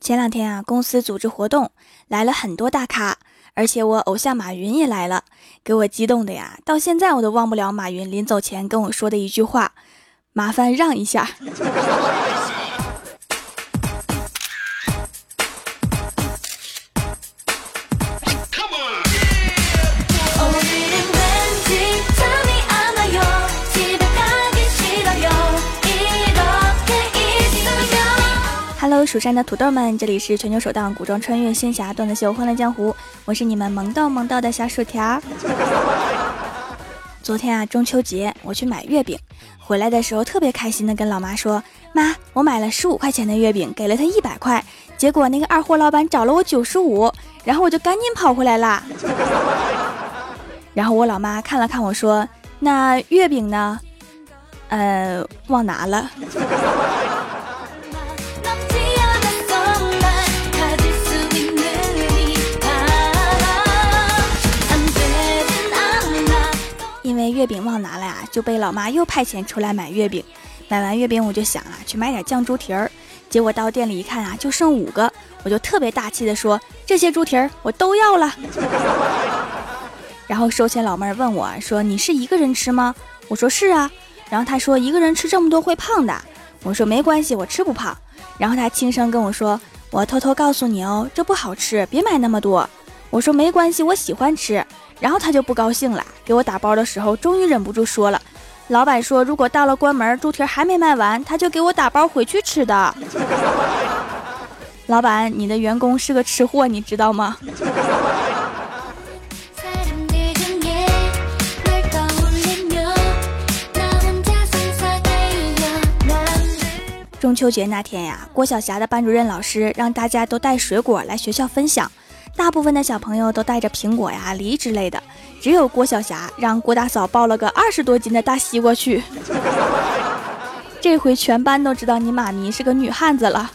前两天啊，公司组织活动，来了很多大咖，而且我偶像马云也来了，给我激动的呀，到现在我都忘不了马云临走前跟我说的一句话：“麻烦让一下。” 蜀山的土豆们，这里是全球首档古装穿越仙侠段子秀《欢乐江湖》，我是你们萌逗萌逗的小薯条。昨天啊，中秋节我去买月饼，回来的时候特别开心的跟老妈说：“妈，我买了十五块钱的月饼，给了他一百块，结果那个二货老板找了我九十五，然后我就赶紧跑回来了。”然后我老妈看了看我说：“那月饼呢？呃，忘拿了。”月饼忘拿了呀，就被老妈又派遣出来买月饼。买完月饼，我就想啊，去买点酱猪蹄儿。结果到店里一看啊，就剩五个，我就特别大气的说：“这些猪蹄儿我都要了。”然后收钱老妹儿问我说：“你是一个人吃吗？”我说：“是啊。”然后她说：“一个人吃这么多会胖的。”我说：“没关系，我吃不胖。”然后她轻声跟我说：“我偷偷告诉你哦，这不好吃，别买那么多。”我说：“没关系，我喜欢吃。”然后他就不高兴了，给我打包的时候，终于忍不住说了：“老板说，如果到了关门，猪蹄还没卖完，他就给我打包回去吃的。”老板，你的员工是个吃货，你知道吗？中秋节那天呀，郭晓霞的班主任老师让大家都带水果来学校分享。大部分的小朋友都带着苹果呀、梨之类的，只有郭晓霞让郭大嫂抱了个二十多斤的大西瓜去。这回全班都知道你妈咪是个女汉子了。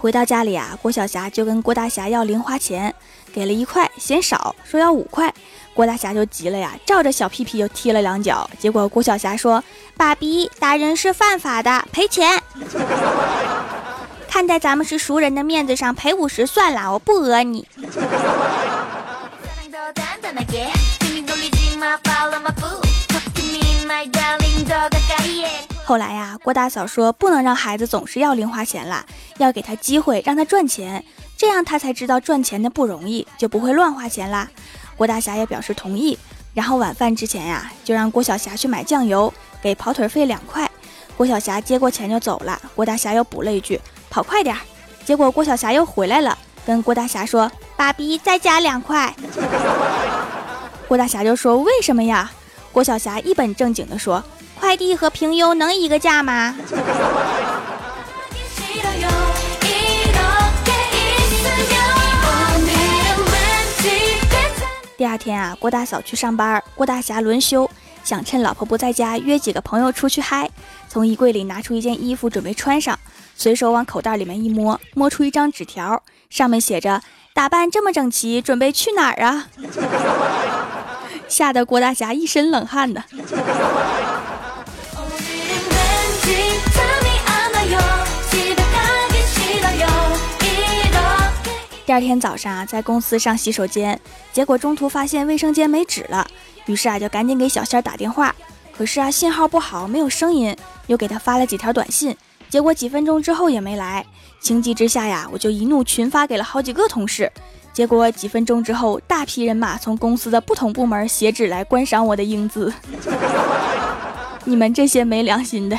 回到家里啊，郭晓霞就跟郭大侠要零花钱，给了一块，嫌少，说要五块。郭大侠就急了呀，照着小屁屁就踢了两脚。结果郭晓霞说：“爸比，打人是犯法的，赔钱。看在咱们是熟人的面子上，赔五十算了，我不讹你。”后来呀，郭大嫂说不能让孩子总是要零花钱啦，要给他机会让他赚钱，这样他才知道赚钱的不容易，就不会乱花钱啦。郭大侠也表示同意，然后晚饭之前呀，就让郭晓霞去买酱油，给跑腿费两块。郭晓霞接过钱就走了，郭大侠又补了一句：“跑快点。”结果郭晓霞又回来了，跟郭大侠说：“爸比，再加两块。”郭大侠就说：“为什么呀？”郭晓霞一本正经地说：“快递和平邮能一个价吗？”第二天啊，郭大嫂去上班，郭大侠轮休，想趁老婆不在家约几个朋友出去嗨。从衣柜里拿出一件衣服准备穿上，随手往口袋里面一摸，摸出一张纸条，上面写着：“打扮这么整齐，准备去哪儿啊？” 吓得郭大侠一身冷汗呢。第二天早上啊，在公司上洗手间，结果中途发现卫生间没纸了，于是啊，就赶紧给小仙儿打电话。可是啊，信号不好，没有声音，又给他发了几条短信，结果几分钟之后也没来。情急之下呀，我就一怒群发给了好几个同事。结果几分钟之后，大批人马从公司的不同部门写纸来观赏我的英姿。你们这些没良心的！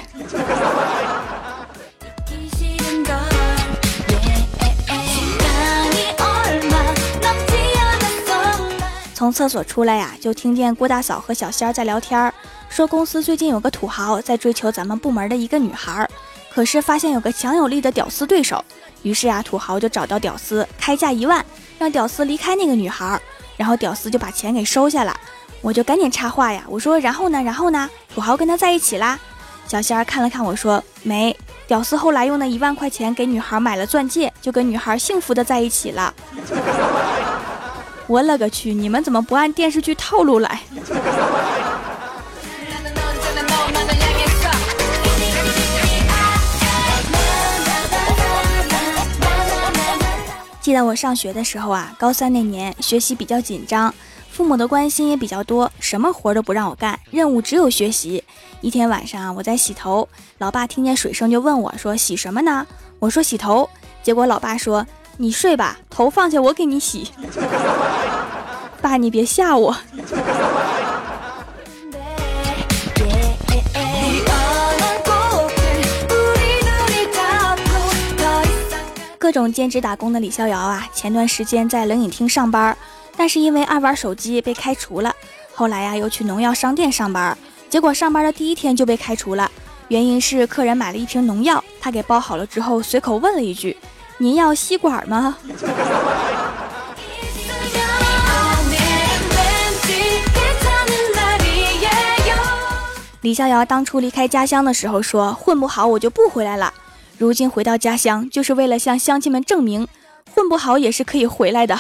从厕所出来呀，就听见郭大嫂和小仙儿在聊天儿，说公司最近有个土豪在追求咱们部门的一个女孩儿，可是发现有个强有力的屌丝对手，于是啊，土豪就找到屌丝，开价一万，让屌丝离开那个女孩儿，然后屌丝就把钱给收下了。我就赶紧插话呀，我说然后呢，然后呢，土豪跟他在一起啦。小仙儿看了看我说没，屌丝后来用那一万块钱给女孩买了钻戒，就跟女孩幸福的在一起了。我勒个去！你们怎么不按电视剧套路来？记得我上学的时候啊，高三那年学习比较紧张，父母的关心也比较多，什么活都不让我干，任务只有学习。一天晚上我在洗头，老爸听见水声就问我，说洗什么呢？我说洗头，结果老爸说。你睡吧，头放下我给你洗。”爸，你别吓我。各种兼职打工的李逍遥啊，前段时间在冷饮厅上班，但是因为爱玩手机被开除了。后来呀，又去农药商店上班，结果上班的第一天就被开除了。原因是客人买了一瓶农药，他给包好了之后，随口问了一句：“您要吸管吗？”李逍遥当初离开家乡的时候说：“混不好我就不回来了。”如今回到家乡，就是为了向乡亲们证明，混不好也是可以回来的。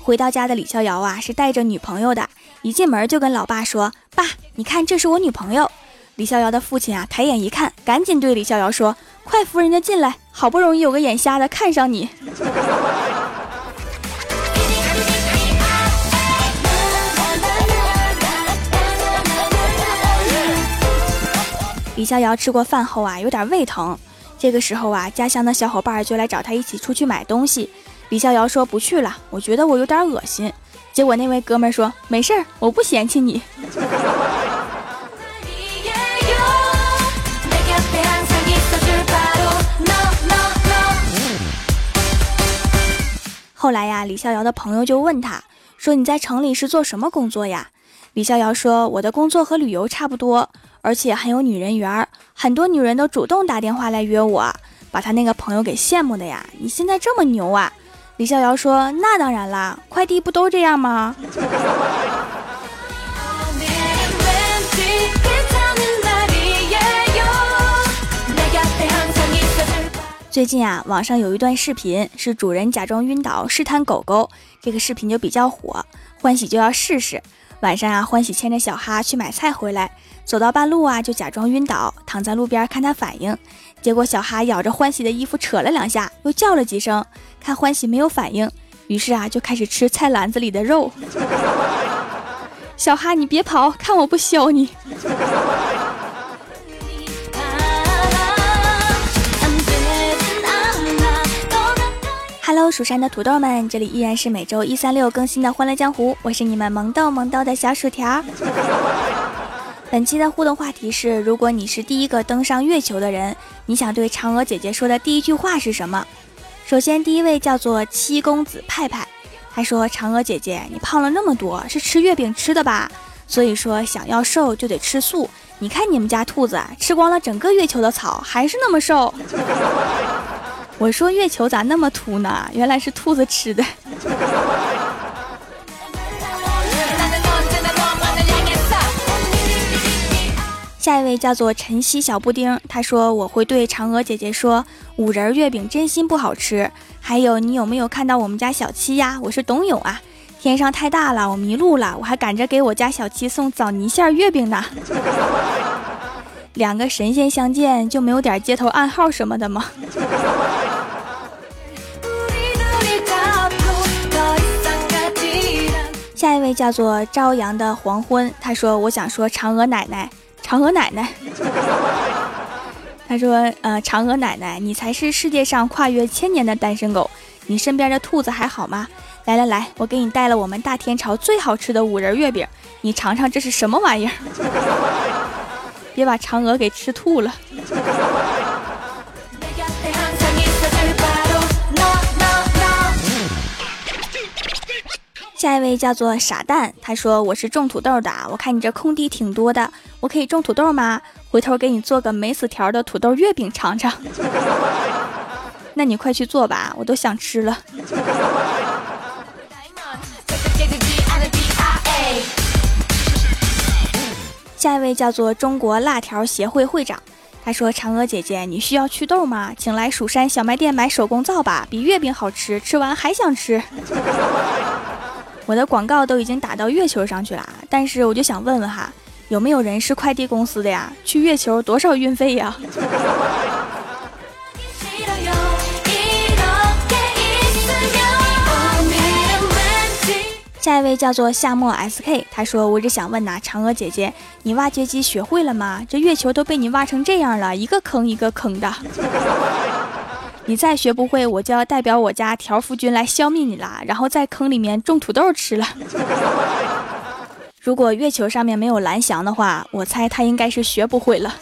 回到家的李逍遥啊，是带着女朋友的，一进门就跟老爸说：“爸，你看这是我女朋友。”李逍遥的父亲啊，抬眼一看，赶紧对李逍遥说：“快扶人家进来，好不容易有个眼瞎的看上你。”李逍遥吃过饭后啊，有点胃疼。这个时候啊，家乡的小伙伴就来找他一起出去买东西。李逍遥说不去了，我觉得我有点恶心。结果那位哥们说没事儿，我不嫌弃你。后来呀，李逍遥的朋友就问他说：“你在城里是做什么工作呀？”李逍遥说：“我的工作和旅游差不多。”而且很有女人缘，很多女人都主动打电话来约我，把他那个朋友给羡慕的呀。你现在这么牛啊？李逍遥说：“那当然啦，快递不都这样吗？” 最近啊，网上有一段视频，是主人假装晕倒试探狗狗，这个视频就比较火，欢喜就要试试。晚上啊，欢喜牵着小哈去买菜回来。走到半路啊，就假装晕倒，躺在路边看他反应。结果小哈咬着欢喜的衣服扯了两下，又叫了几声，看欢喜没有反应，于是啊就开始吃菜篮子里的肉。小哈，你别跑，看我不削你。Hello，蜀山的土豆们，这里依然是每周一三六更新的《欢乐江湖》，我是你们萌逗萌逗的小薯条。本期的互动话题是：如果你是第一个登上月球的人，你想对嫦娥姐姐说的第一句话是什么？首先，第一位叫做七公子派派，他说：“嫦娥姐姐，你胖了那么多，是吃月饼吃的吧？所以说，想要瘦就得吃素。你看你们家兔子吃光了整个月球的草，还是那么瘦。”我说：“月球咋那么秃呢？原来是兔子吃的。”下一位叫做晨曦小布丁，他说我会对嫦娥姐姐说，五仁月饼真心不好吃。还有你有没有看到我们家小七呀？我是董永啊。天上太大了，我迷路了，我还赶着给我家小七送枣泥馅月饼呢。两个神仙相见，就没有点街头暗号什么的吗？下一位叫做朝阳的黄昏，他说我想说嫦娥奶奶。嫦娥奶奶，他说：“呃，嫦娥奶奶，你才是世界上跨越千年的单身狗。你身边的兔子还好吗？来来来，我给你带了我们大天朝最好吃的五仁月饼，你尝尝这是什么玩意儿？别把嫦娥给吃吐了。”下一位叫做傻蛋，他说我是种土豆的，我看你这空地挺多的，我可以种土豆吗？回头给你做个没死条的土豆月饼尝尝。那你快去做吧，我都想吃了。下一位叫做中国辣条协会会长，他说嫦娥姐姐，你需要祛痘吗？请来蜀山小卖店买手工皂吧，比月饼好吃，吃完还想吃。我的广告都已经打到月球上去了，但是我就想问问哈，有没有人是快递公司的呀？去月球多少运费呀？下一位叫做夏末 SK，他说：“我只想问呐，嫦娥姐姐，你挖掘机学会了吗？这月球都被你挖成这样了，一个坑一个坑的。你再学不会，我就要代表我家条夫君来消灭你啦，然后在坑里面种土豆吃了。如果月球上面没有蓝翔的话，我猜他应该是学不会了。”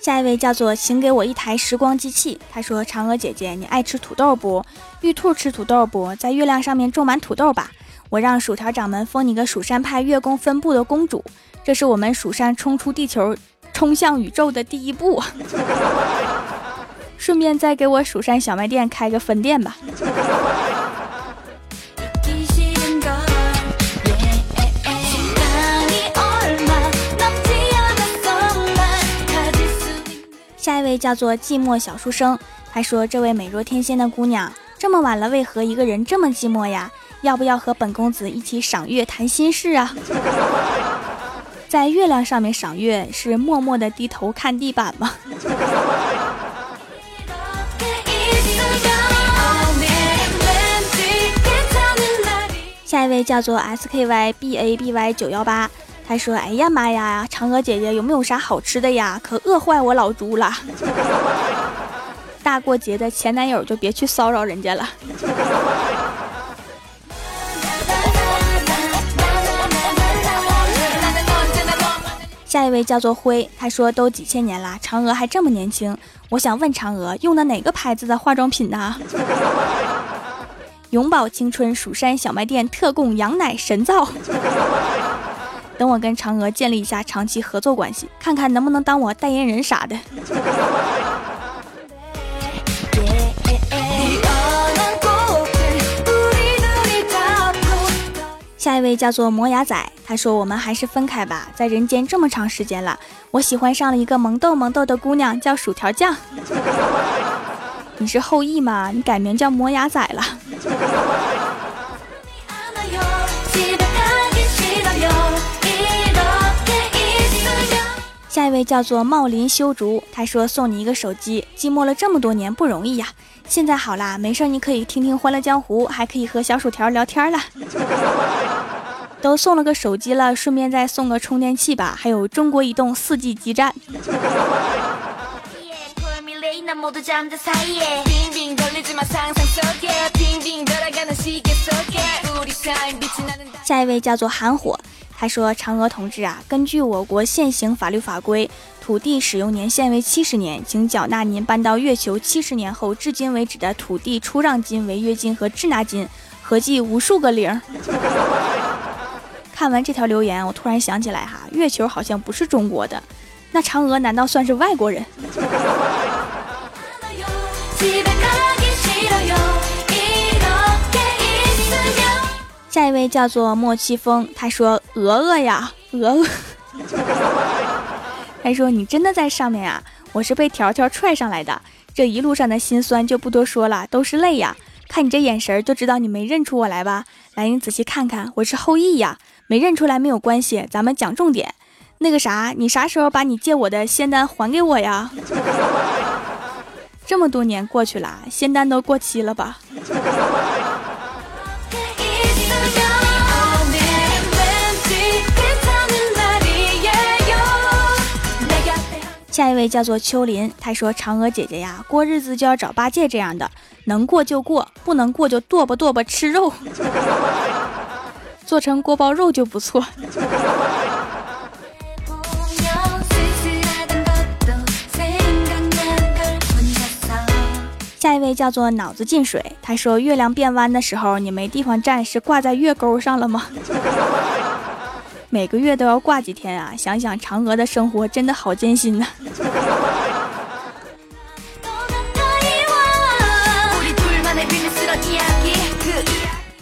下一位叫做请给我一台时光机器。他说：“嫦娥姐姐，你爱吃土豆不？玉兔吃土豆不？在月亮上面种满土豆吧。我让薯条掌门封你个蜀山派月宫分部的公主。这是我们蜀山冲出地球、冲向宇宙的第一步。顺便再给我蜀山小卖店开个分店吧。”下一位叫做寂寞小书生，他说：“这位美若天仙的姑娘，这么晚了，为何一个人这么寂寞呀？要不要和本公子一起赏月谈心事啊？”在月亮上面赏月，是默默的低头看地板吗？下一位叫做 S K Y B A B Y 九幺八。他说：“哎呀妈呀，嫦娥姐姐有没有啥好吃的呀？可饿坏我老猪了！大过节的，前男友就别去骚扰人家了。”下一位叫做辉，他说：“都几千年了，嫦娥还这么年轻。我想问嫦娥，用的哪个牌子的化妆品呢？” 永葆青春，蜀山小卖店特供羊奶神皂。等我跟嫦娥建立一下长期合作关系，看看能不能当我代言人啥的。下一位叫做磨牙仔，他说：“我们还是分开吧，在人间这么长时间了，我喜欢上了一个萌豆萌豆的姑娘，叫薯条酱。你是后羿吗？你改名叫磨牙仔了。”下一位叫做茂林修竹，他说送你一个手机，寂寞了这么多年不容易呀。现在好啦，没事你可以听听《欢乐江湖》，还可以和小薯条聊天了。都送了个手机了，顺便再送个充电器吧，还有中国移动四 G 基站。下一位叫做韩火。他说：“嫦娥同志啊，根据我国现行法律法规，土地使用年限为七十年，请缴纳您搬到月球七十年后至今为止的土地出让金、违约金和滞纳金，合计无数个零。”看完这条留言，我突然想起来哈，月球好像不是中国的，那嫦娥难道算是外国人？下一位叫做莫七风，他说：“鹅鹅呀，鹅鹅。”他说：“你真的在上面啊？我是被条条踹上来的，这一路上的辛酸就不多说了，都是泪呀。看你这眼神就知道你没认出我来吧？来，你仔细看看，我是后羿呀。没认出来没有关系，咱们讲重点。那个啥，你啥时候把你借我的仙丹还给我呀？这么多年过去了，仙丹都过期了吧？”下一位叫做秋林，他说：“嫦娥姐姐呀，过日子就要找八戒这样的，能过就过，不能过就剁吧剁吧吃肉，做成锅包肉就不错。”下一位叫做脑子进水，他说：“月亮变弯的时候，你没地方站，是挂在月钩上了吗？” 每个月都要挂几天啊！想想嫦娥的生活真的好艰辛呐。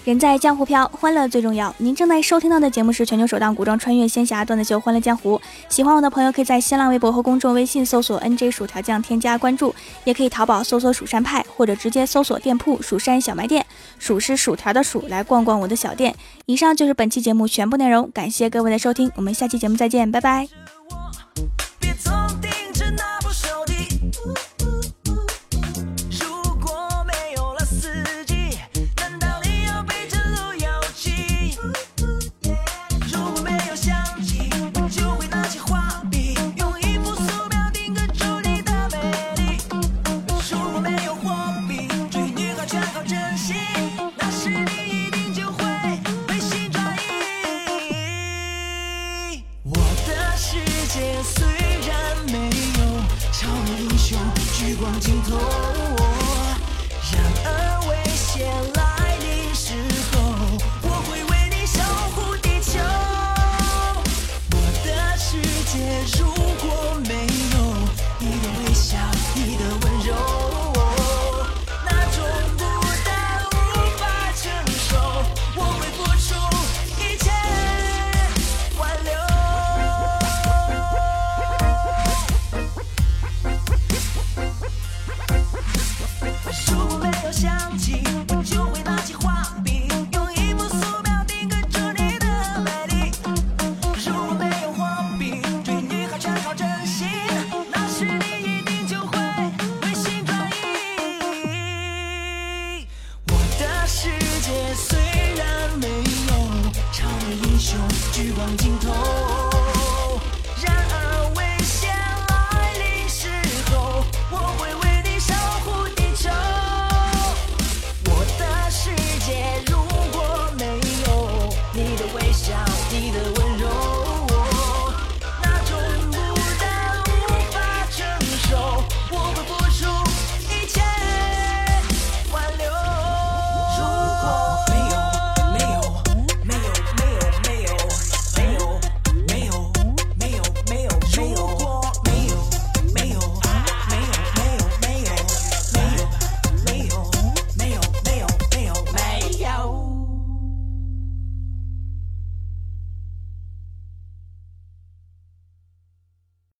人在江湖飘，欢乐最重要。您正在收听到的节目是全球首档古装穿越仙侠段子秀《欢乐江湖》。喜欢我的朋友，可以在新浪微博和公众微信搜索 “nj 薯条酱”添加关注，也可以淘宝搜索“蜀山派”或者直接搜索店铺“蜀山小卖店”，蜀是薯条的蜀，来逛逛我的小店。以上就是本期节目全部内容，感谢各位的收听，我们下期节目再见，拜拜。